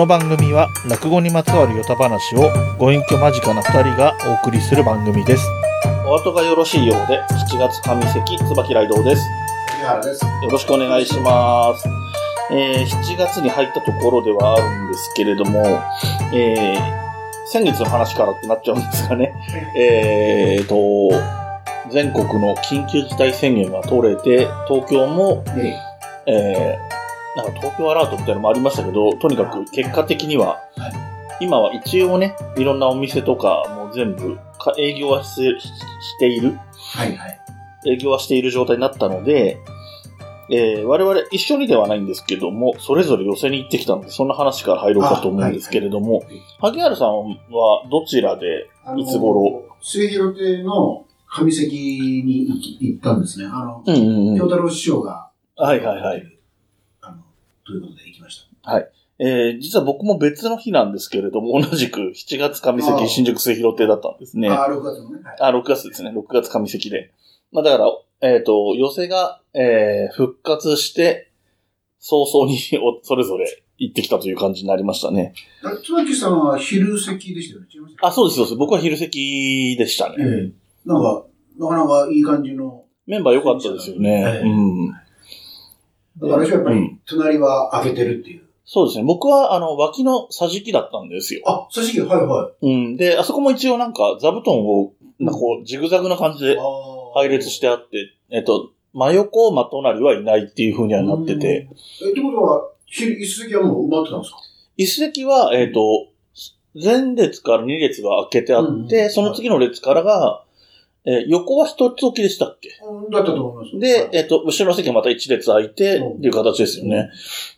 この番組は落語にまつわるヨタ話をご隠居間近な2人がお送りする番組です。お後がよろしいようで、7月上関椿雷道です。杉原です。よろしくお願いします。えー7月に入ったところではあるんですけれども、えー先月の話からってなっちゃうんですがね、えーと、全国の緊急事態宣言が取れて、東京も、えー、なんか東京アラートみたいなのもありましたけど、とにかく結果的には、はい今は一応ね、いろんなお店とかも全部か営業はしている、はいはい。営業はしている状態になったので、えー我々一緒にではないんですけども、それぞれ寄せに行ってきたので、そんな話から入ろうかと思うんですけれども、萩原さんはどちらで、いつ頃？末広亭の上関に行ったんですね。あの、うんうん京太郎師匠が、はいはいはい。ということで行きましえー実は僕も別の日なんですけれども、同じく7月上あ関あ新宿末広亭だったんですね。た。ああ、6月のね。はいあ、6月ですね。6月上関で。まあだから、えっ、と、寄せが、えー復活して、早々に おそれぞれ行ってきたという感じになりましたね。あ椿さんは昼席でしたよね。あ、そうです、そうです。僕は昼席でしたね。ええなんか、なかなかいい感じの。メンバー良かったですよね。ええうん。だから私はやっぱりうん、隣は開けてるっていう。そうですね。僕は、あの、脇の桟敷だったんですよ。あ、挿し木、はいはい。うん。で、あそこも一応なんか、座布団を、なんかこう、ジグザグな感じで配列してあって、えっと、真横、真隣はいないっていう風にはなってて、え、ってことは、昼、一席はもう埋まってたんですか？一席は、えっ、と、前列から二列が開けてあって、うんうんその次の列からが、えー横は一つ置きでしたっけ？うんだったと思います。で、はいえっ、と、後ろの席はまた一列空いて、うんっていう形ですよね。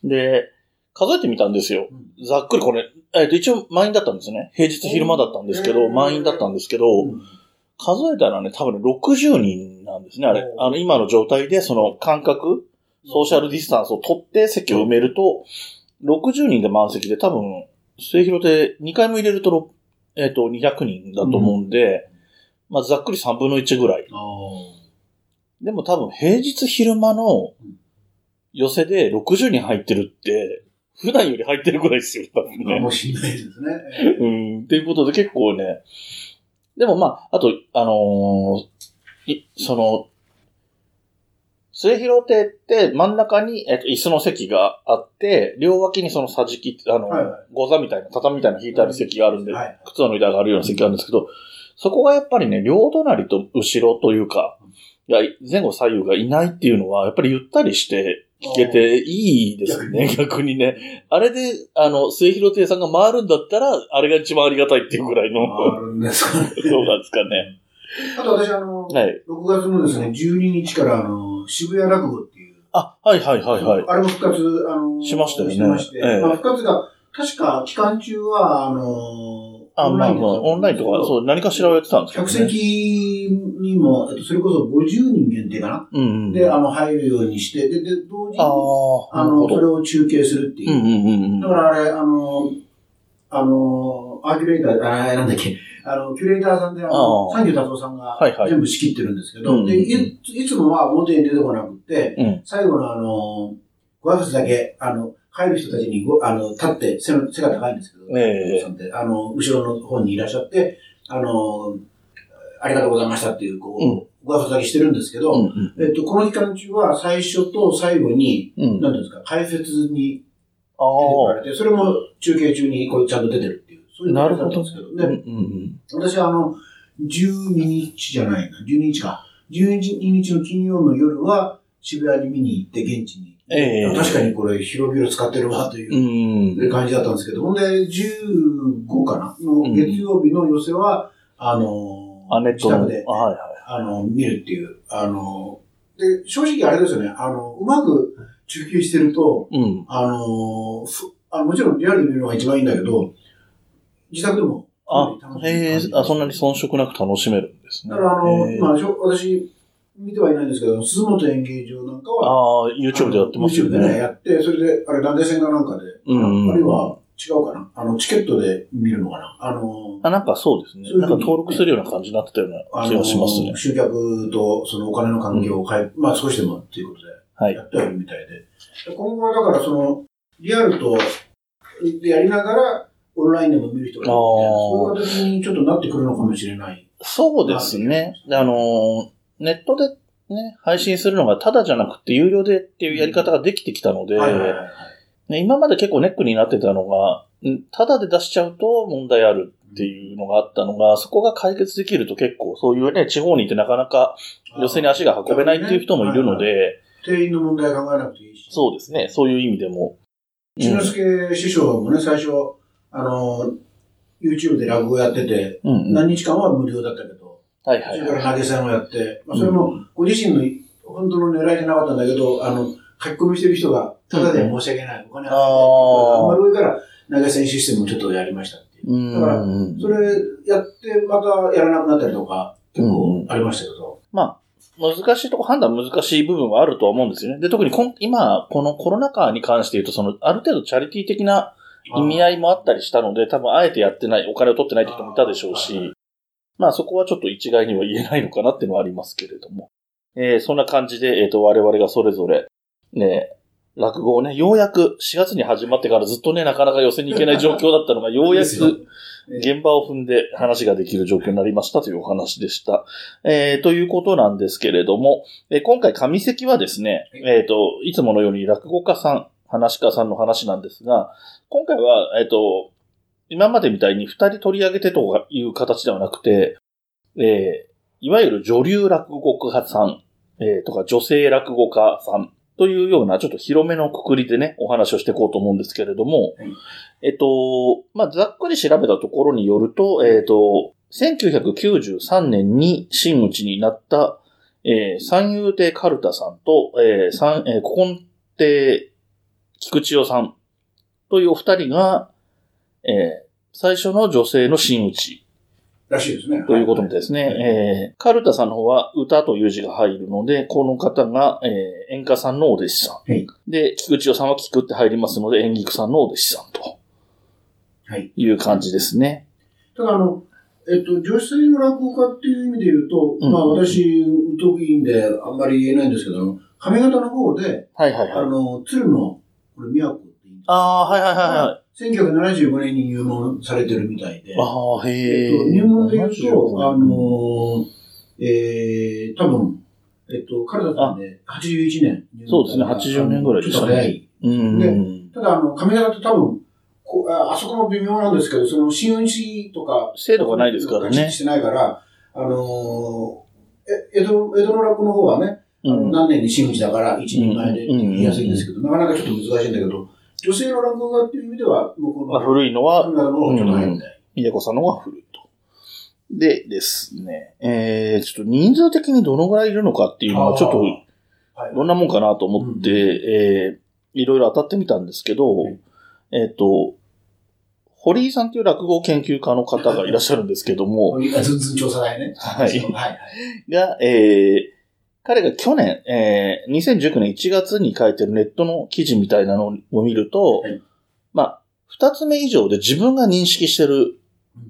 で、数えてみたんですよ。うんざっくりこれ、えっ、と、一応満員だったんですね。平日昼間だったんですけど、うん満員だったんですけど、うん数えたらね、多分ね、60人なんですね、あれ。おあの、今の状態で、その間隔、ソーシャルディスタンスを取って席を埋めると、60人で満席で多分、末広で2回も入れるとろ、えっ、と、200人だと思うんで、まあ、ざっくり3分の1ぐらい。でも多分、平日昼間のうん寄せで60人入ってるって、普段より入ってるぐらいですよ、多分ね。かもしれないですね。うん、っていうことで結構ね、でもまあ、あと、あのーいその、末広亭って真ん中に、えっと、椅子の席があって、両脇にその桟敷、あの、はいはいゴザみたいな、畳みたいなの引いてある席があるんで、はい靴の板があるような席があるんですけど、そこがやっぱりね、両隣と後ろというか、いや、前後左右がいないっていうのは、やっぱりゆったりして聞けていいですね、逆にね。あれで、あの、末広亭さんが回るんだったら、あれが一番ありがたいっていうぐらいの、あるんですかね。どうなんですかね。あと私、あの、はい。6月のですね、12日から、あの、渋谷落語っていう、あ、はいはいはいはい。あれも復活、あの、しましたよねしまして、ええまあ、復活が、確か期間中は、あの、あ、まあまあ、オンラインとか、う。そう、何かしらをやってたんですけど客ね。席にも、えっと、それこそ50人限定かな、うんうん。で、あの、入るようにして、で、で、同時に、ああの、それど。を中継するっていうう。んうんうんうん。だからあれ、あの、あの、アーキュレーター、あなんだっけ、あの、キュレーターさんで、あの、ああ三十達夫さんがはいはい全部仕切ってるんですけど、うんでい、いつもは表に出てこなくって、うん。最後のあの、ご挨拶だけ、あの、入る人たちにご、あの、立って、背の、背が高いんですけど、ええさんってあの、後ろの方にいらっしゃって、あの、ありがとうございましたっていう、こう、うんご挨拶だけしてるんですけど、うんうんえっと、この期間中は最初と最後に、うん。なんていうんですか、解説にあ出てこらあ。れて、それも中継中にこうちゃんと出てるっていう、そういう感じだったんですけど、うんうんで、うん。私はあの、12日じゃないな、12日か。12日の金曜の夜は渋谷に見に行って現地に。ええ確かにこれ広々使ってるわといううん。感じだったんですけど、ほんで、15かなの月曜日の寄せは、あの、あ、ネットの。自宅で、あはいはい。あの、見るっていう、あの、で、正直あれですよね、あの、うまく中継してると、うん。あの、ふあのもちろんリアルで見るのが一番いいんだけど、自宅でも、あへえそんなに遜色なく楽しめるんですね。だから、あの、今、私、見てはいないんですけど、鈴本演芸場なんかは、ああ、YouTube でやってますよ YouTube でね、ね。やって、それで、あれ、団体戦かなんかで、うんうんあるいは、違うかな？あの、チケットで見るのかな？あの、あ、なんかそうですね。そういうなんか登録するような感じになってたようなあ気がしますねの、。集客とそのお金の関係を変え、まあ少しでもっていうことで、はいやってはいるみたいで。で今後はだからその、リアルとでやりながら、オンラインでも見る人がいるみたいな、あーそういう形にちょっとなってくるのかもしれない。そうですね。であの、ネットでね、配信するのがタダじゃなくて有料でっていうやり方ができてきたので。ね今まで結構ネックになってたのが、んタダで出しちゃうと問題あるっていうのがあったのが、そこが解決できると結構そういうね、地方にいてなかなか寄せに足が運べないっていう人もいるので、定員の問題考えなくていいし。そうですね、そういう意味でも。一之輔師匠もね、最初、あの、YouTube で落語やってて、うんうん。何日間は無料だったけど、はいはいはい。それから投げ銭をやって、まあ、それもご自身の本当の狙いじゃなかったんだけど、あの、書き込みしてる人が、ただで申し訳ない、お金あーあんまり多いから、投げ銭システムをちょっとやりましたっていう。うんだからうんそれやって、またやらなくなったりとか、結構ありましたけど。まあ、難しいとこ、判断難しい部分はあるとは思うんですよね。で、特にこん今、このコロナ禍に関して言うと、その、ある程度チャリティー的な意味合いもあったりしたので、多分あえてやってない、お金を取ってないって人もいたでしょうし、まあそこはちょっと一概には言えないのかなっていうのはありますけれども。えーそんな感じで、えっ、と、我々がそれぞれ、ね、落語をね、ようやく4月に始まってからずっとね、なかなか寄せに行けない状況だったのが、ようやく現場を踏んで話ができる状況になりましたというお話でした。えーということなんですけれども、えー今回上関はですね、えっ、と、いつものように落語家さん、話し家さんの話なんですが、今回は、えっ、と、今までみたいに二人取り上げてという形ではなくて、えーいわゆる女流落語家さん、えーとか女性落語家さんというようなちょっと広めのくくりでね、お話をしていこうと思うんですけれども、はい。えっと、まあ、ざっくり調べたところによると、えっと、1993年に真打ちになった、えー三遊亭カルタさんと、えー三、えー古今亭菊千代さんというお二人が、えー最初の女性の真打ちらしいですね。ということですね。えーカルタさんの方は歌という字が入るので、この方が、えー演歌さんのお弟子さん。はいで、菊千代さんは菊って入りますので、演劇さんのお弟子さんとはい。いう感じですね。ただあの、えっと、女性の落語家っていう意味で言うと、うんまあ私、疎いんであんまり言えないんですけど、あの上方の方で、はいはいはい。あの、鶴の、これ、都って言うんですああ、はいはいはいはい。1975年に入門されてるみたいで、ああ、へえ。えっと、入門で言うと、75あのー、えー、多分、えっと、カルタさんで81年入門そうですね80年ぐらいでしたねちょっと早い。うん。ただ、あの、上方って多分、こああそこも微妙なんですけど、その、新打ちとか、制度がないですからねしてないから、あのー、え江戸、江戸の落の方はね、あのうん。何年に真打ちだから一人前でって言いやすいんですけど、なかなかちょっと難しいんだけど、女性の落語家っていう意味では、向こうの、まあ、古いのはみたい。宮子さんの方が古いと。でですね、えー、ちょっと人数的にどのぐらいいるのかっていうのは、ちょっと、はい。どんなもんかなと思って、えー、いろいろ当たってみたんですけど、はいえっ、と、堀井さんという落語研究家の方がいらっしゃるんですけども、あずんずん調査台ね。はいはい。はい。が、えー、彼が去年、えー、2019年1月に書いてるネットの記事みたいなのを見ると、はいまあ、二つ目以上で自分が認識してる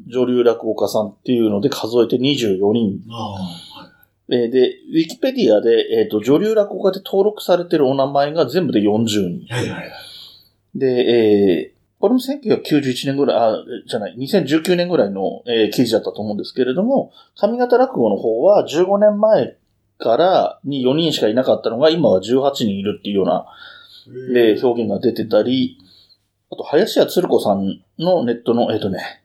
女流落語家さんっていうので数えて24人。ああ、はい。えーで、ウィキペディアで、えっ、と、女流落語家で登録されてるお名前が全部で40人。はいはいはい。で、えーこれも1991年ぐらい、あ、じゃない、2019年ぐらいの、えー記事だったと思うんですけれども、上方落語の方は15年前からに4人しかいなかったのが、今は18人いるっていうような、えー表現が出てたり、あと、林家鶴子さんのネットの、えっ、とね、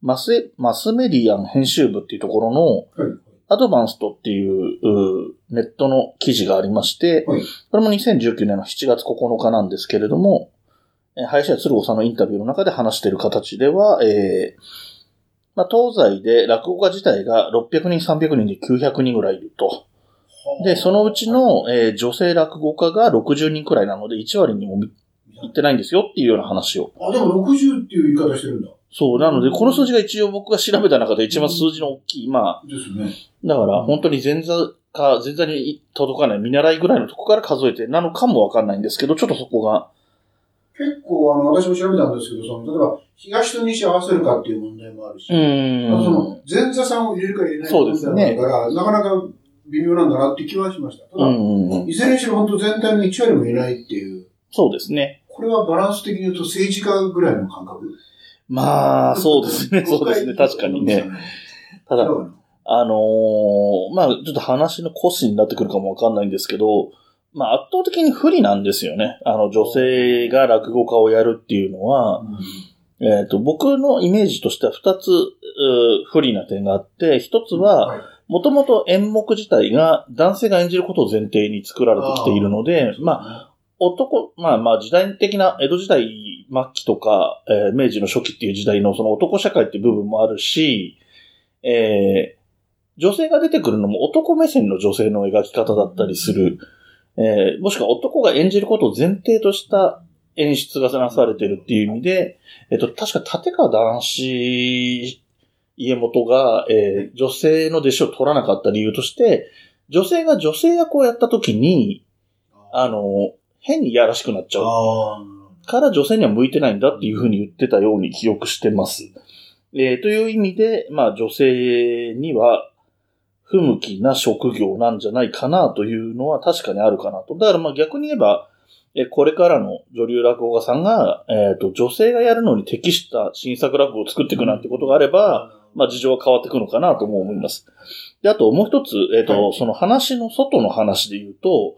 マス、マスメディアン編集部っていうところの、はい。アドバンストっていううネットの記事がありまして、はいこれも2019年の7月9日なんですけれども、えー林家鶴子さんのインタビューの中で話している形では、えーまあ、東西で落語家自体が600人、300人で900人ぐらいいると。で、そのうちの、えー女性落語家が60人くらいなので、1割にもいってないんですよっていうような話を。あ、でも60っていう言い方してるんだ。そう、なので、この数字が一応僕が調べた中で一番数字の大きい、まあ、ですね。だから、本当に前座か、前座に届かない見習いぐらいのとこから数えてなのかもわかんないんですけど、ちょっとそこが、結構、あの、私も調べたんですけど、その、例えば、東と西合わせるかっていう問題もあるし、うーあとそのん。、前座さんを入れるか入れないかそうですね問題もあるから、なかなか微妙なんだなって気はしました。ただ、うんうんうん。いずれにしろ本当全体の1割もいないっていうそうですね。これはバランス的に言うと政治家ぐらいの感覚？まあ、そうですね、そうですね、確かにね。ただ、あのーまあ、ちょっと話の骨子になってくるかもわかんないんですけど、まあ、圧倒的に不利なんですよね。あの、女性が落語家をやるっていうのは、えっ、と、僕のイメージとしては二つ、う不利な点があって、一つは、い、もともと演目自体が男性が演じることを前提に作られてきているので、まあ、あ、男、まあまあ時代的な江戸時代末期とか、えー明治の初期っていう時代のその男社会っていう部分もあるし、えー女性が出てくるのも男目線の女性の描き方だったりする、えーもしくは男が演じることを前提とした演出がなされてるっていう意味で、えっ、と、確か立川男子家元が、えー女性の弟子を取らなかった理由として、女性が女性役をやった時に、あの、変にいやらしくなっちゃうから女性には向いてないんだっていうふうに言ってたように記憶してます。えーという意味で、まあ女性には不向きな職業なんじゃないかなというのは確かにあるかなと。だからまあ逆に言えば、えーこれからの女流落語家さんが、えっ、と、女性がやるのに適した新作落語を作っていくなんてことがあれば、まあ事情は変わってくるのかなとも思います。で、あともう一つ、えっ、と、はいその話の外の話で言うと、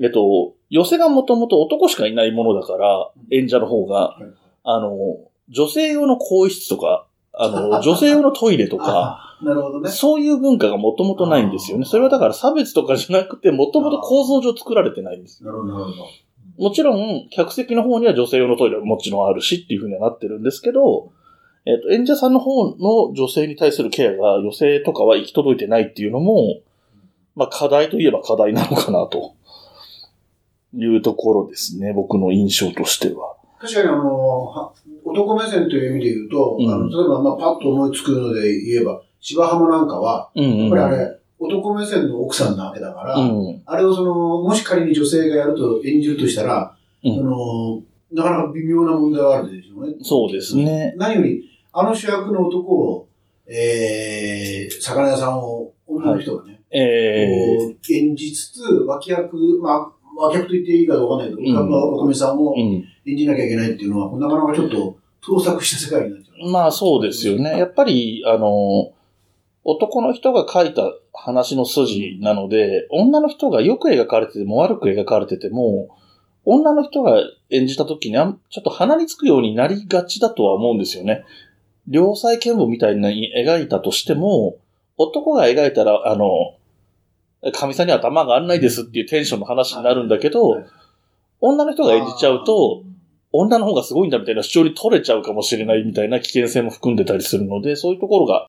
えっと、寄せがもともと男しかいないものだから、演者の方が、はいあの、女性用の更衣室とか、あの、女性用のトイレとか、あなるほどね。そういう文化がもともとないんですよね。それはだから差別とかじゃなくて、もともと構造上作られてないんですよ。なるほど、なるほど。もちろん、客席の方には女性用のトイレはもちろんあるしっていうふうにはなってるんですけど、えっ、と、演者さんの方の女性に対するケアが女性とかは行き届いてないっていうのも、まあ課題といえば課題なのかなというところですね。僕の印象としては。確かにあの、は男目線という意味で言うと、うんあの例えば、まあ、パッと思いつくので言えば、芝浜なんかは、うんうん。やっぱりあれ、男目線の奥さんなわけだから、うん。あれをその、もし仮に女性がやると演じるとしたら、うんその、なかなか微妙な問題はあるでしょうね。そうですね。何より、あの主役の男を、えー、魚屋さんを、女の人がね、えこう演じつつ、脇役、まあ、脇役と言っていいかわかんないけど、うんまあおかみさんをーうん。演じなきゃいけないっていうのは、なかなかちょっと盗作した世界になっちゃう。まあそうですよね。やっぱり、あの、男の人が書いた話の筋なので、女の人がよく描かれてても悪く描かれてても、女の人が演じた時にちょっと鼻につくようになりがちだとは思うんですよね。良妻剣舞みたいに描いたとしても、男が描いたら、あの、神さんには頭があんないですっていうテンションの話になるんだけど、はい。女の人が演じちゃうと、、女の方がすごいんだみたいな主張に取れちゃうかもしれないみたいな危険性も含んでたりするので、そういうところが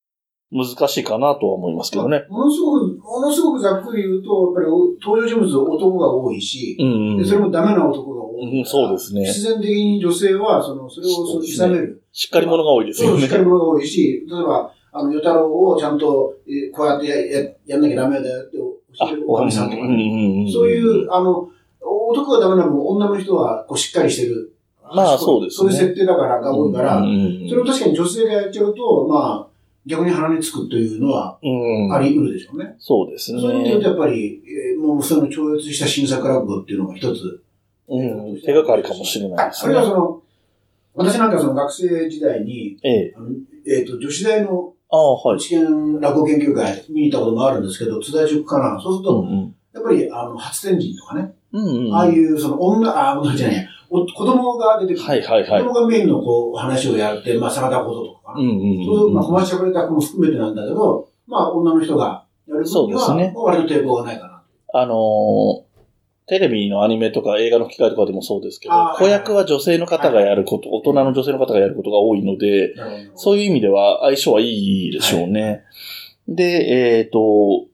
難しいかなとは思いますけどね。ものすごく、ものすごくざっくり言うと、やっぱりお登場人物男が多いし、うん、でそれもダメな男が多いうんそうですね。必然的に女性は、その、それをそうですね。諌める。しっかり者が多いですよねそうしっ。かり者が多いし、例えば、あの、与太郎をちゃんと、えーこうやってやややんなきゃダメだよって教えるおかみさんとかうんうんね、うんそういう、あの、男がダメな分、女の人はこうしっかりしてる。まあそうですねそういう設定だから、が多いから、うんうんそれを確かに女性がやっちゃうと、まあ、逆に鼻につくというのはうんあり得るでしょうね。そうですね。そういう意味で言うと、やっぱり、えーもうその超越した新作落語っていうのが一つ。うん、手がかりかもしれないですねあるいは。その、私なんかその学生時代に、ええ。あのえっ、と、女子大のああ、はい。知見落語研究会見に行ったこともあるんですけど、津田塾かな。そうすると、うんうん。やっぱり、あの、初天神とかね、うんうん。ああいう、その女、あ、女じゃないや、お子供が出てくる。はいはいはい子供がメインのこう、話をやって、まあ、真田こととかかな。うんうんそうすると、まあ、うん。小町しゃべれた子も含めてなんだけど、まあ、女の人がやる分には、そうですねまあ割と抵抗がないかな。あのーテレビのアニメとか映画の機会とかでもそうですけど子役は女性の方がやること、大人の女性の方がやることが多いので。そういう意味では相性はいいでしょうね。で、えっ、と、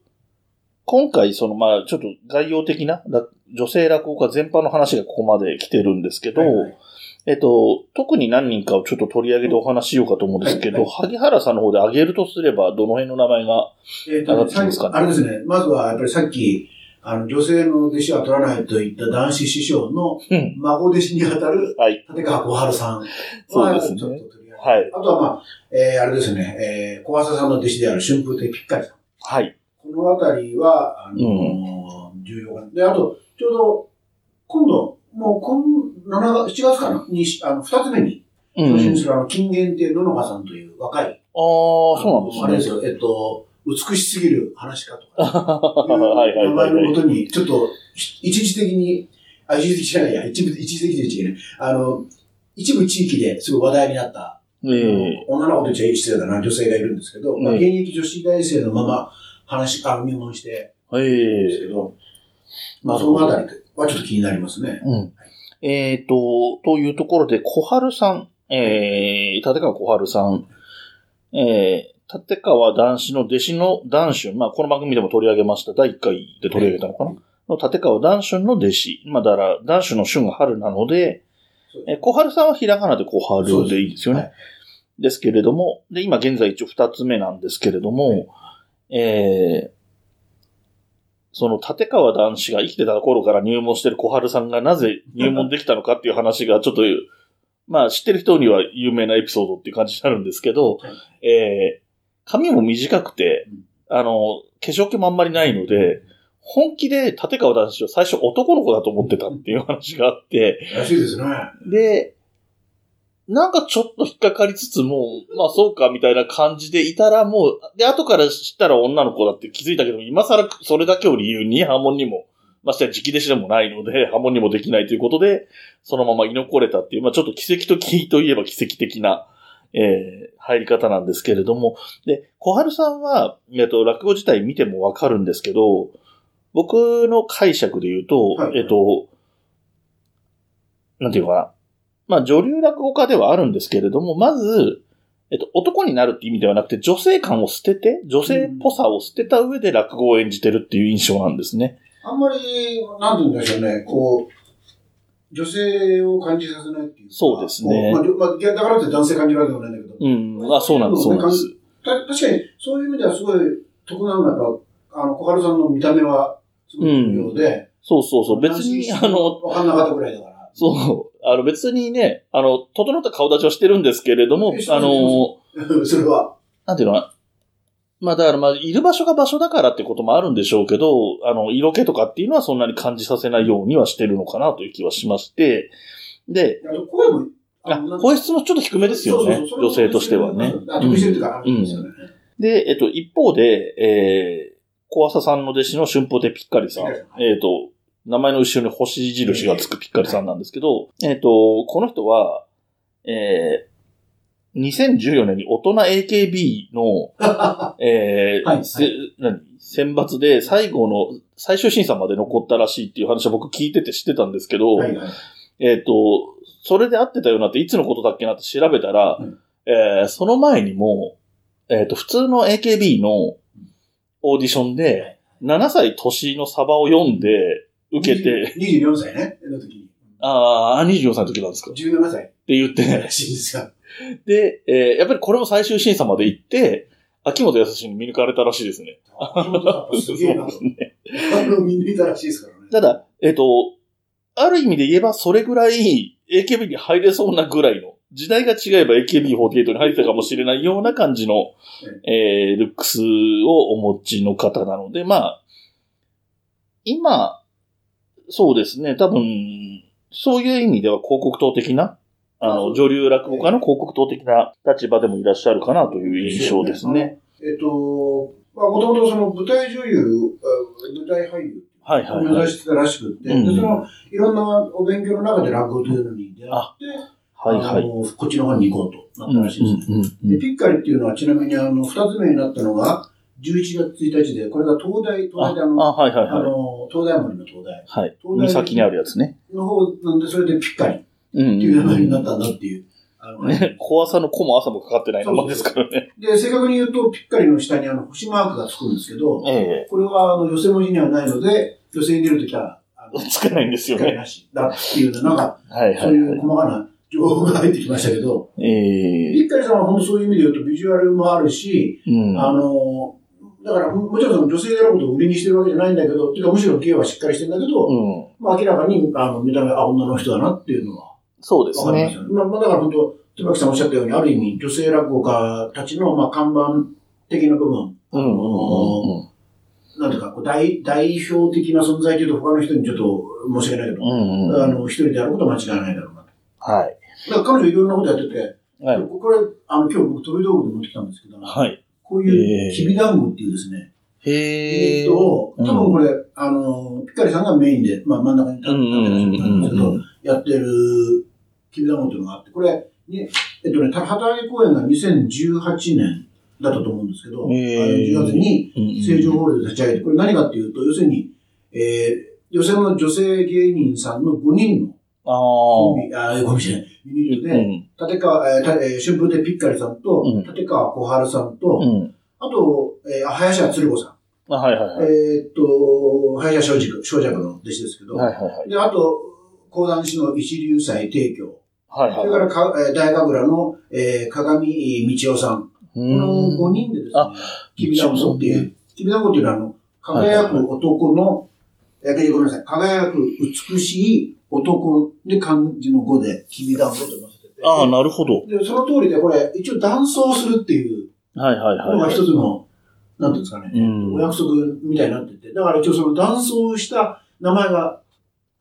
今回、その、まあ、ちょっと概要的なら女性落語家全般の話がここまで来てるんですけど、はいはい。えっと、特に何人かをちょっと取り上げてお話ししようかと思うんですけど、はい萩原さんの方で挙げるとすれば、どの辺の名前が、上がってきますかね？あれですね、まずはやっぱりさっき、あの、女性の弟子は取らないと言った男子師匠のうん孫弟子にあたるはい。立川小春さんは、そうですねちょっと取り上げはい。あとはまあ、えー、あれですね、えー、小朝さんの弟子である春風亭ぴっかりさん。はい。このあたりは、あのー重要かな。で、あと、ちょうど、今度、もう、こん、7月、7月かな？に、あの、二つ目に、うん。登場するあの、金言亭野々香さんという若い。ああ、そうなんですね。あれですよ、えっと、美しすぎる話かとか。はいはい名前。のことに、ちょっと、一時的に、あ、一時的じゃないや、一部、一時的で違うね。あの、一部地域ですごい話題になった、ええ女の子とちゃ失礼だな、女性がいるんですけど、まあ、うん現役女子大生のまま話、あ入門してえるんですえけど、まあ、そのあたりはちょっと気になりますね。うん。えっ、と、というところで、小春さん、えー、立川小春さん、えー、立川男子の弟子の男春、まあ、この番組でも取り上げました。第1回で取り上げたのかな、の立川男春の弟子。まあ、だから、男春の春が春なので、えー小春さんはひらがなで小春でいいですよね。はい。ですけれども、で、今現在一応二つ目なんですけれども、えー、その立川男子が生きてた頃から入門してる小春さんがなぜ入門できたのかっていう話がちょっと、まあ知ってる人には有名なエピソードっていう感じになるんですけど、はい。えー、髪も短くてうん、あの、化粧気もあんまりないので、本気で立川男子を最初男の子だと思ってたっていう話があって、らしいですね。で、なんかちょっと引っかかりつつも、まあそうかみたいな感じでいたらもう、で、後から知ったら女の子だって気づいたけど、今更それだけを理由に波紋にも、ましてや直弟子でもないので、波紋にもできないということで、そのまま居残れたっていう、まあちょっと奇跡的といえば奇跡的な、えー入り方なんですけれども、で、小春さんは、えっと、落語自体見てもわかるんですけど、僕の解釈で言うと、はいえっと、なんていうのかな。まあ、女流落語家ではあるんですけれども、まず、えっと、男になるって意味ではなくて、女性感を捨てて、女性っぽさを捨てた上で落語を演じてるっていう印象なんですね。あんまり、なんて言うんでしょうね、こう、女性を感じさせないっていうか。そうですねまあだからって男性感じるわけでもないんだけど。うん。あ、そうなんです、そうなんです。た確かに、そういう意味ではすごい得なのは、やっぱ、あの、小春さんの見た目は、すごい重要で、そうそうそう。別に、あの、わかんなかったぐらいだから。そう、あの別にね、あの、整った顔立ちはしてるんですけれどもあす？の、それは。なんていうの。まあだからまあ、いる場所が場所だからってこともあるんでしょうけど、あの、色気とかっていうのはそんなに感じさせないようにはしてるのかなという気はしまして、で、声も、あ声質もちょっと低めですよねそうそう。そう女性としてはね。うか、あるんでえっと、一方で、えー、小朝さんの弟子の春風亭ピッカリさん。えっと、名前の後ろに星印がつくピッカリさんなんですけど、えっと、この人は、えー、2014年に大人 AKB の、えーはい選抜で最後の最終審査まで残ったらしいっていう話は僕聞いてて知ってたんですけど、はいはい。えっ、と、それで合ってたよなっていつのことだっけなって調べたら、うん。えーその前にも、えっ、と、普通の AKB のオーディションで、7歳年のサバを読んで、受けて、24歳ね、の時。に。ああ、24歳の時なんですか？って17歳言って。ら、しいですよ。で、えーやっぱりこれも最終審査まで行って、秋元康に見抜かれたらしいですね。すげえな。ね。あの、見抜いたらしいですからね。ただ、えっ、と、ある意味で言えばそれぐらい AKB に入れそうなぐらいの、時代が違えば AKB48 に入ってたかもしれないような感じの、えールックスをお持ちの方なので、まあ、今、そうですね、多分、そういう意味では広告塔的な、あの、女流落語家の広告塔的な立場でもいらっしゃるかなという印象ですね。えっと、まあ、もともとその舞台女優、あ舞台俳優はいはいはい。を目指してたらしくって、うんでその、いろんなお勉強の中で落語というのに出会って、はいはい。こっちの方に行こうとなったらしいですね。で、うんうんうんピッカリっていうのはちなみにあの、二つ目になったのが、11月1日で、これが東大、東大であの、あ、あはいはいあはい。の、東大森の東大はい。東大先にあるやつね。の方なんで、それでピッカリいう名前になうん。ったんだっていう。あのね、小朝の子も朝もかかってない名前ですからね。で、正確に言うと、ピッカリの下にあの、星マークがつくんですけど、えこれはあの、寄せ文字にはないので、寄せに出るときは、つかないんですよね。なしだっていうのなんか、はいはそういういはい。細かな情報が入ってきましたけど、ええピッカリさんは本当そういう意味で言うと、ビジュアルもあるし、うん。あの、だから、ももちろんその女性であることを売りにしてるわけじゃないんだけど、っていうかむしろ芸はしっかりしてるんだけど、うん。まあ明らかに、あの、見た目、あ、女の人だなっていうのはそうですね。まあ、まあだから本当、椿さんおっしゃったように、ある意味、女性落語家たちの、まあ、看板的な部分、うんうんうんうん。なんていうか、代代表的な存在というと他の人にちょっと申し訳ないけど、うんうん。あの、一人でやることは間違いないだろうなと。はい。だから彼女いろんなことやってて、はい。これ、あの、今日僕飛び道具で持ってきたんですけど、はい。こういうきびだんごっていうですね、へー。えっと、多分これ、あの、ピッカリさんがメインで、まあ真ん中に立ってらっしゃるんですけどうん、やってるきびだんごっていうのがあって、これ、ね、えっとね、た旗揚げ公演が2018年だったと思うんですけど、あのへー10月に成城ホールで立ち上げて、これ何かっていうと、要するに、えー、女性の女性芸人さんの5人のあコンあ。ビ、あー、コンビじゃない、ユニットで、うん。立川、えー春風亭ピッカリさんと、うん立川小春さんと、うん。あと、えー、林家鶴子さん。あ、はいはいはい。えーっと、林家正軸、正尺の弟子ですけど、はいはいはい。で、あと、講談師の石流祭提供、はいはいそれからか、えー大神楽の、えー、鏡道夫さん、ここの5人でですねあ、きびだんごっていう、きびだんごっていうのは、あの、輝く男の、えーごめんなさい、輝く美しい男で漢字の語で、きびだんごと載せてて、ああ、なるほど。で、その通りで、これ、一応断層するっていうはいはいのがはい。一つの、なんていうんですかね、うん。お約束みたいになってて、だから一応その断層した名前が、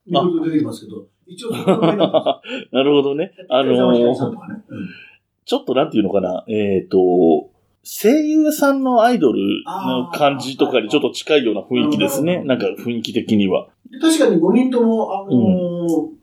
いろいろ出てきますけど、一応 なるほどね。あのーちょっとなんていうのかな。えっ、と、声優さんのアイドルの感じとかにちょっと近いような雰囲気ですね。なんか雰囲気的には。で確かに5人とも、あのー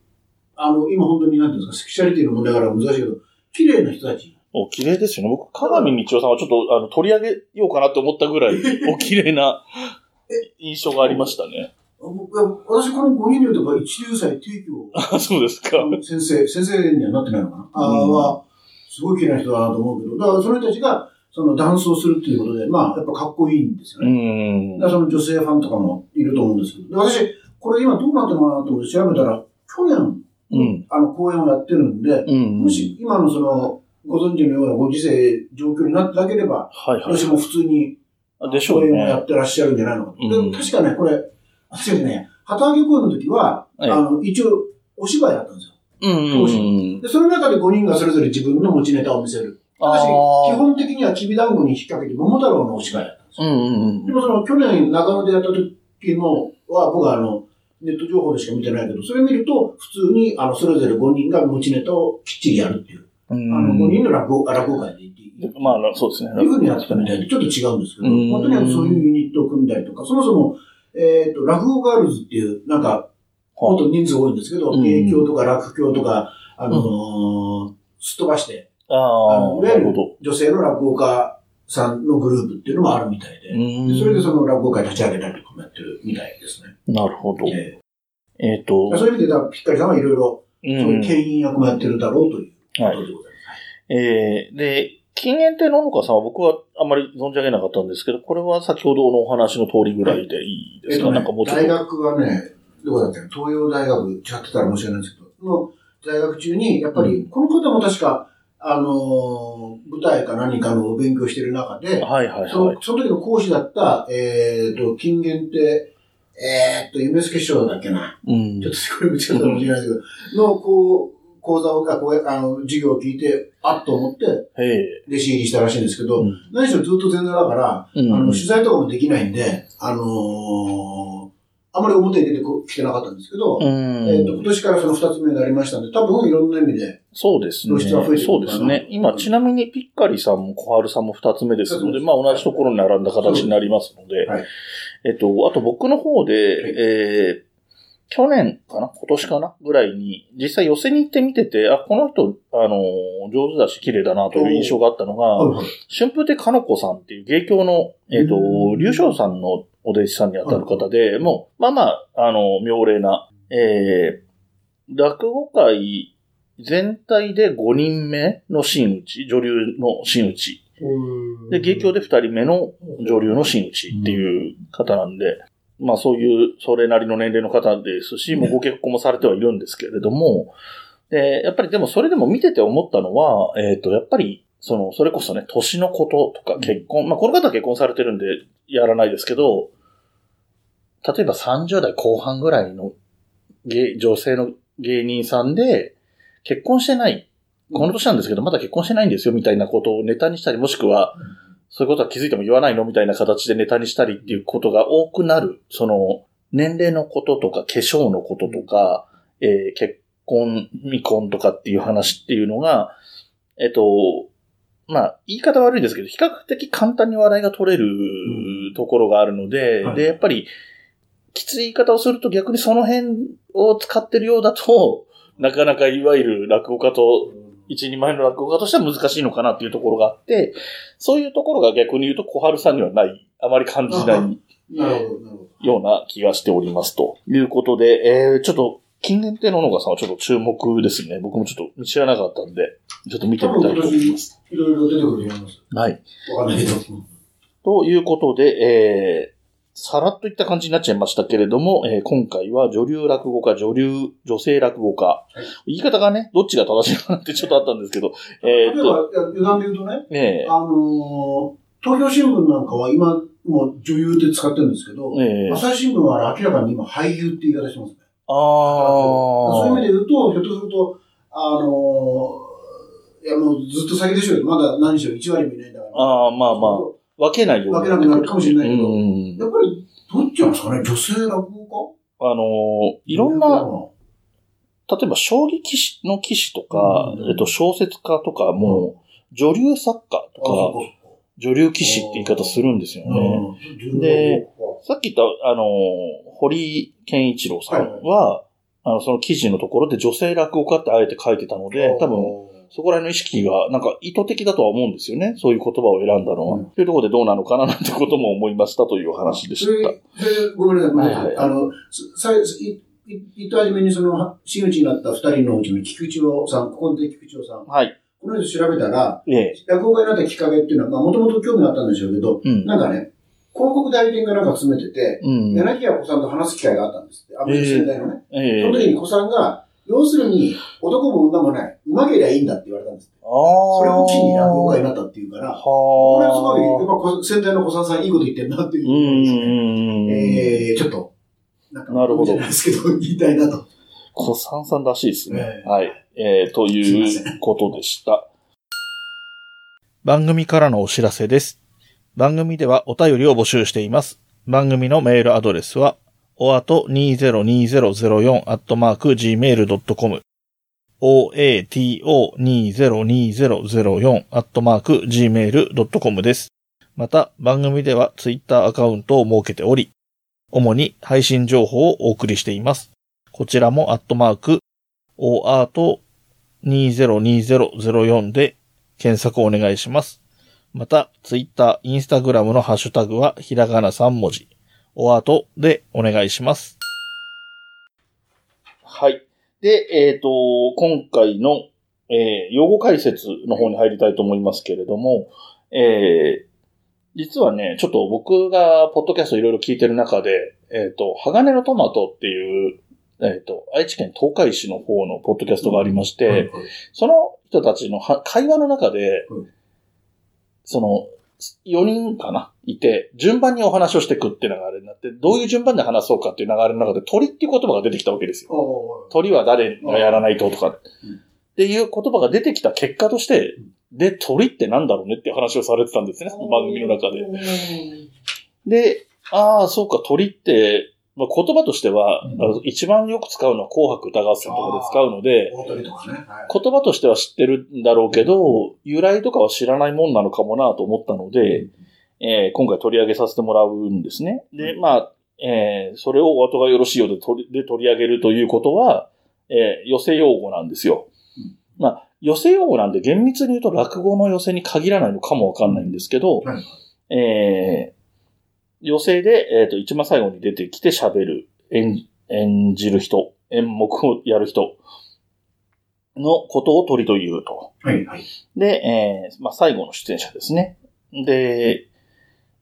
あの、今本当になんていうんですか、セクシャリティの問題から難しいけど、綺麗な人たち。お、綺麗ですよね。僕、鏡道夫さんはちょっとあの取り上げようかなって思ったぐらい、お綺麗な 印象がありましたね。僕私この5人で言うと、やっぱ一流祭提供、あ、そうですか。先生、先生にはなってないのかな、あーうんは、すごい綺麗な人だなと思うけど、だからその人たちが、そのダンスをするっていうことで、まあ、やっぱかっこいいんですようね。んだ。からその女性ファンとかもいると思うんですけど、で私、これ今どうなってるのかなと思って調べたら、去年、うん。あの、公演をやってるんで、うん。もし今のその、ご存知のようなご時世、状況になってなければ、はいはい私も普通にあ。でしょう公演をやね。ってらっしゃるんじゃないのかと。うんで確かね、これ、私はね、旗揚げ公演の時は、はいあの、一応、お芝居だったんですよ。うん。で、その中で5人がそれぞれ自分の持ちネタを見せる。ただし、基本的にはきびだんごに引っ掛けて桃太郎のお芝居だったんですよ。でもその去年長野でやった時のは、僕はあの、ネット情報でしか見てないけど、それ見ると、普通に、あの、それぞれ5人が持ちネタをきっちりやるっていう。あの、5人の落語、あ落語会で言っていい。まあ、そうですね。いうふうにやってたみたいで、ちょっと違うんですけど、うん本当にそういうユニットを組んだりとか、そもそも、えっ、と、落語ガールズっていう、なんか、もっと人数多いんですけど、うん芸協とか落協とか、あのーすっ飛ばして、あのいわゆる。女性の落語家さんのグループっていうのもあるみたいで、うんでそれでその落語会立ち上げたりとかもやってるみたいですね。なるほど。ええっとー、そういう意味で、ピッカリさんはいろいろ、うそういうん牽引役もやってるだろうということはい。でございます。えー、で、禁煙亭の農家さんは僕はあまり存じ上げなかったんですけど、これは先ほどのお話の通りぐらいでいいですか、えっとねなんかもうちょっと。大学はね、どこだっけな東洋大学、違ってたら申し訳ないんですけど、の大学中に、やっぱり、この方も確か、あのー舞台か何かの勉強してる中で、はいはいはい。そのその時の講師だった、えっ、と、金言って、えっ、と、夢助賞だっけな？うんちょっとこれも違ったかもしれないですけど、の、こう、講座を、あこうあの、授業を聞いて、あっと思って。弟子入りしたらしいんですけど、うん。何しろずっと前座だから、うん。あの、取材とかもできないんで、あのーあまり表に出てこ来てなかったんですけど、うん。えっ、と、今年からその二つ目になりましたんで、多分いろんな意味で、そうですね。露出は増えてるそうですね。今、ちなみにピッカリさんも小春さんも二つ目ですので、まあ同じところに並んだ形になりますので、はい。えっと、あと僕の方で、えー去年かな？今年かな？ぐらいに、実際寄せに行ってみてて、あ、この人、あの、上手だし綺麗だなという印象があったのが、はい春風亭かの子さんっていう芸協の、えっ、とう、ん龍翔さんのお弟子さんに当たる方で、もう、まあまあ、あの、妙齢な、えー、落語界全体で5人目の真打ち、女流の真打ち。で、芸協で2人目の女流の真打ちっていう方なんで、まあそういう、それなりの年齢の方ですし、もうご結婚もされてはいるんですけれども、で、やっぱりでもそれでも見てて思ったのは、えっ、と、やっぱり、その、それこそね、年のこととか結婚、まあこの方は結婚されてるんでやらないですけど、例えば30代後半ぐらいの芸女性の芸人さんで、結婚してない、この年なんですけど、まだ結婚してないんですよ、みたいなことをネタにしたり、もしくは、そういうことは気づいても言わないのみたいな形でネタにしたりっていうことが多くなる。その、年齢のこととか、化粧のこととか、えー結婚、未婚とかっていう話っていうのが、えっと、まあ、言い方悪いですけど、比較的簡単に笑いが取れるところがあるので、はいで、やっぱり、きつい言い方をすると逆にその辺を使ってるようだと、なかなかいわゆる落語家と、一人前の落語家としては難しいのかなっていうところがあって、そういうところが逆に言うと小春さんにはない、あまり感じない。ような気がしておりますということで、えー、ちょっと、近年亭の野川さんはちょっと注目ですね。僕もちょっと知らなかったんで、ちょっと見て多みたいと思います。年、いろいろ出てくると思います。はい。わかんないけど。ということで、えー、さらっといった感じになっちゃいましたけれども、えー今回は女流落語家、女流女性落語家。言い方がね、どっちが正しいかなってちょっとあったんですけど、えー、っと、例えば、余談で言うとね、ねあのー東京新聞なんかは今、もう女優で使ってるんですけど、え、朝日新聞は明らかに今俳優って言い方してますね。あそういう意味ーで言うと、ひょっとすると、あのーいやもうずっと先でしょうけど、まだ何しろ1割もいないんだから。あー、まあまあ、分けないように。分けなくなるかもしれないけど。うん。やっぱり、どっちなんですかね？女性落語あのーいろんな、例えば将棋棋士の棋士とか、うん。えっと、小説家とかも、女流作家とか、女流棋士って言い方するんですよね。うん。で、さっき言った、あのー、堀健一郎さんは、あの、その記事のところで女性落語家ってあえて書いてたので、多分、そこら辺の意識が、なんか意図的だとは思うんですよね。そういう言葉を選んだのは。うんというところでどうなのかななんてことも思いましたという話でした。それごめんなさい、ごめんなさい。はいはいあの、さい、い、いとはじめにその、真打ちになった二人のうちの菊池郎さん、ここで菊池郎さん。はい。この人調べたら、ええ。落語家になったきっかけっていうのは、まあ、もともと興味があったんでしょうけど、うん。なんかね、広告代理店がなんか詰めてて、うん。柳家子さんと話す機会があったんですって。アメリカ先代のね。ええ。その時に子さんが、要するに、男も女もない。うまけりゃいいんだって言われたんです。ああ。それを機に落語家になったっていうから、はあ。これはすごい、やっぱこ先代の子さんさんいいこと言ってるなっていうう。ん。えー、ちょっと、なんか、なるほどじゃないですけど、言いたいなと。小さんさんらしいですね。ええはい。えー、とすいうことでした。番組からのお知らせです。番組ではお便りを募集しています。番組のメールアドレスは、おあと202004アットマーク gmail.com oato202004 アットマーク gmail.com です。また、番組ではツイッターアカウントを設けており、主に配信情報をお送りしています。こちらもアットマーク、o a r t 202004で検索をお願いします。また、ツイッター、インスタグラムのハッシュタグはひらがな3文字、r t でお願いします。はい。で、えっ、と、今回の、えー用語解説の方に入りたいと思いますけれども、えー実はね、ちょっと僕がポッドキャストいろいろ聞いてる中で、えっ、と、鋼のトマトっていう、えっ、と、愛知県東海市の方のポッドキャストがありまして、はいはいその人たちのは会話の中で、うんその、4人かな？いて、順番にお話をしていくっていう流れになって、どういう順番で話そうかっていう流れの中で、鳥っていう言葉が出てきたわけですよ。鳥は誰がやらないととか、うん。っていう言葉が出てきた結果として、で、鳥ってなんだろうねって話をされてたんですね、番組の中で。で、ああ、そうか、鳥って、まあ、言葉としては、うんあの一番よく使うのは紅白歌合戦とかで使うので、ね。はい言葉としては知ってるんだろうけど、由来とかは知らないもんなのかもなと思ったので、えー今回取り上げさせてもらうんですね。で、まあ、えーそれをお後がよろしいようで取りで取り上げるということは、えー寄せ用語なんですよ。うんまあ、寄せ用語なんで厳密に言うと落語の寄せに限らないのかもわかんないんですけど、はいえー寄せで、えっ、と、一番最後に出てきて喋る、演演じる人、演目をやる人のことを鳥というと。はい、はい。で、えーまあ、最後の出演者ですね。で、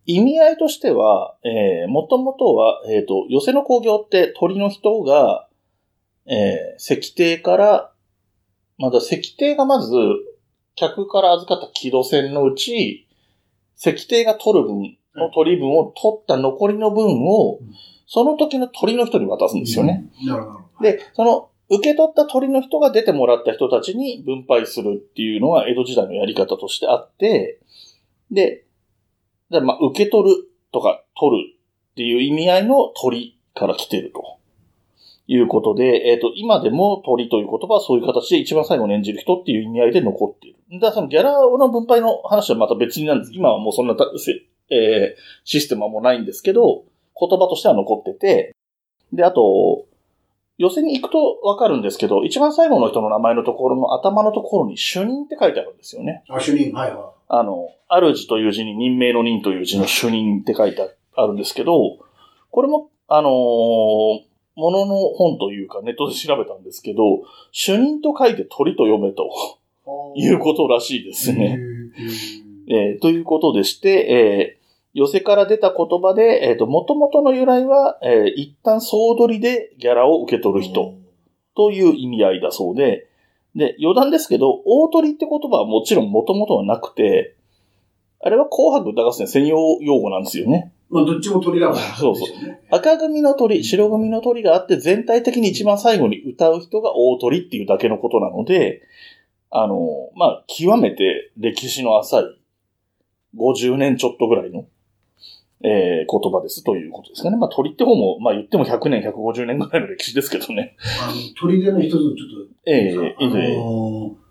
意味合いとしては、えー、もともとは、えっ、と、寄せの工業って鳥の人が、えー、石庭から、まだ石庭がまず、客から預かった木戸線のうち、石庭が取る分の取り分を取った残りの分をうん、その時の鳥の人に渡すんですよね。うん。なるほど。で、その、受け取った鳥の人が出てもらった人たちに分配するっていうのが江戸時代のやり方としてあって、で、でまあ、受け取るとか取るっていう意味合いの鳥から来てると。いうことで、えっ、と、今でも鳥という言葉はそういう形で一番最後に演じる人っていう意味合いで残っている。だからそのギャラの分配の話はまた別になんです。今はもうそんなた、えーシステムはもうないんですけど、言葉としては残ってて、で、あと、寄せに行くとわかるんですけど、一番最後の人の名前のところの頭のところに主任って書いてあるんですよね。あ、主任、はいはあの、主という字に任命の任という字の主任って書いてあるんですけど、これも、あのーものの本というかネットで調べたんですけど、主任と書いて鳥と読めとい。いうことらしいですね。えーということでして、えー寄せから出た言葉で、えっ、と、元々の由来は、えー一旦総取りでギャラを受け取る人という意味合いだそうで、で、余談ですけど、大取りって言葉はもちろん元々はなくて、あれは紅白歌合戦専用用語なんですよね。まあ、どっちも鳥だから。そうそう。赤組の鳥、白組の鳥があって、全体的に一番最後に歌う人が大鳥っていうだけのことなので、あの、まあ、極めて歴史の浅い、50年ちょっとぐらいの、えー言葉ですということですかね。まあ、鳥って方も、まあ言っても100年、150年ぐらいの 歴史ですけどね。あの、鳥での一つちょっと、ええあのえ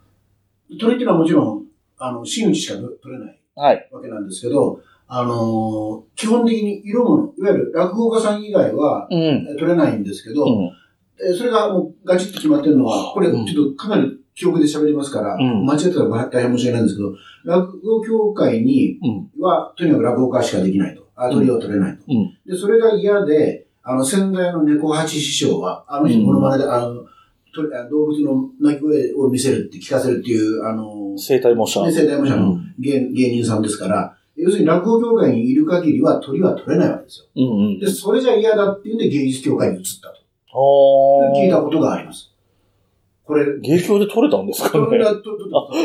え鳥っていうのはもちろん、あの、真打ちしか取れないはい。わけなんですけど、あの、基本的に色物、いわゆる落語家さん以外はうん。え取れないんですけど、うん。えそれがもうガチッと決まってるのは、これちょうんっとかなり記憶で喋りますから、うん間違ったら大変申し訳ないんですけど、落語協会にうん。は、とにかく落語家しかできないと。あ、鳥を取れないと。うん。で、それが嫌で、あの、先代の猫八師匠は、あの人うんモノマネで、あの、鳥あ動物の鳴き声を見せるって聞かせるっていう、あの、生体模写。ね生体模写のうん。芸芸人さんですから、要するに落語協会にいる限りは鳥は取れないわけですよ。うんうん。で、それじゃ嫌だっていうんで芸術協会に移ったと。あ聞いたことがあります。これ、芸協で取れたんですかね？あ、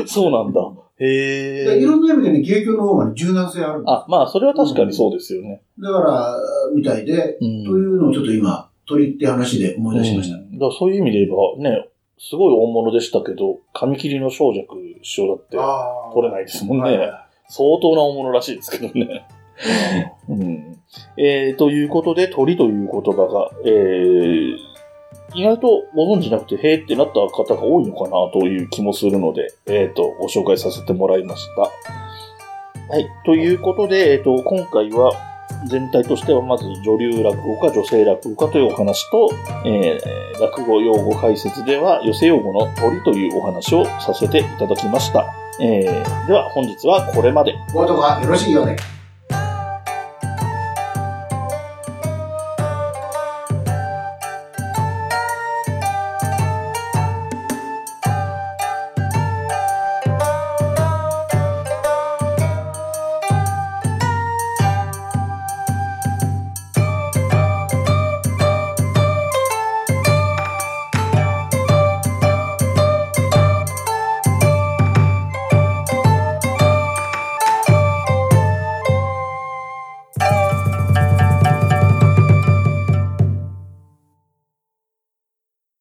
そうなんだ。へえ。でいろんな意味でね、芸協の方がね、柔軟性あるあ、まあ、それは確かにそうですよね。だから、みたいで、うんというのをちょっと今、鳥って話で思い出しました。うんだそういう意味で言えば、ね、すごい大物でしたけど、紙切りの小弱師匠だってあ取れないですもんね。相当な大物らしいですけどね。うんえー、ということで、鳥という言葉が、えー、意外とご存知なくて、へーってなった方が多いのかなという気もするので、えっ、と、ご紹介させてもらいました。はい。ということで、えっ、と、今回は全体としてはまず女流落語家、女性落語家というお話と、えー、落語用語解説では寄せ用語の鳥というお話をさせていただきました。えー、では本日はこれまで。お後がよろしいようで。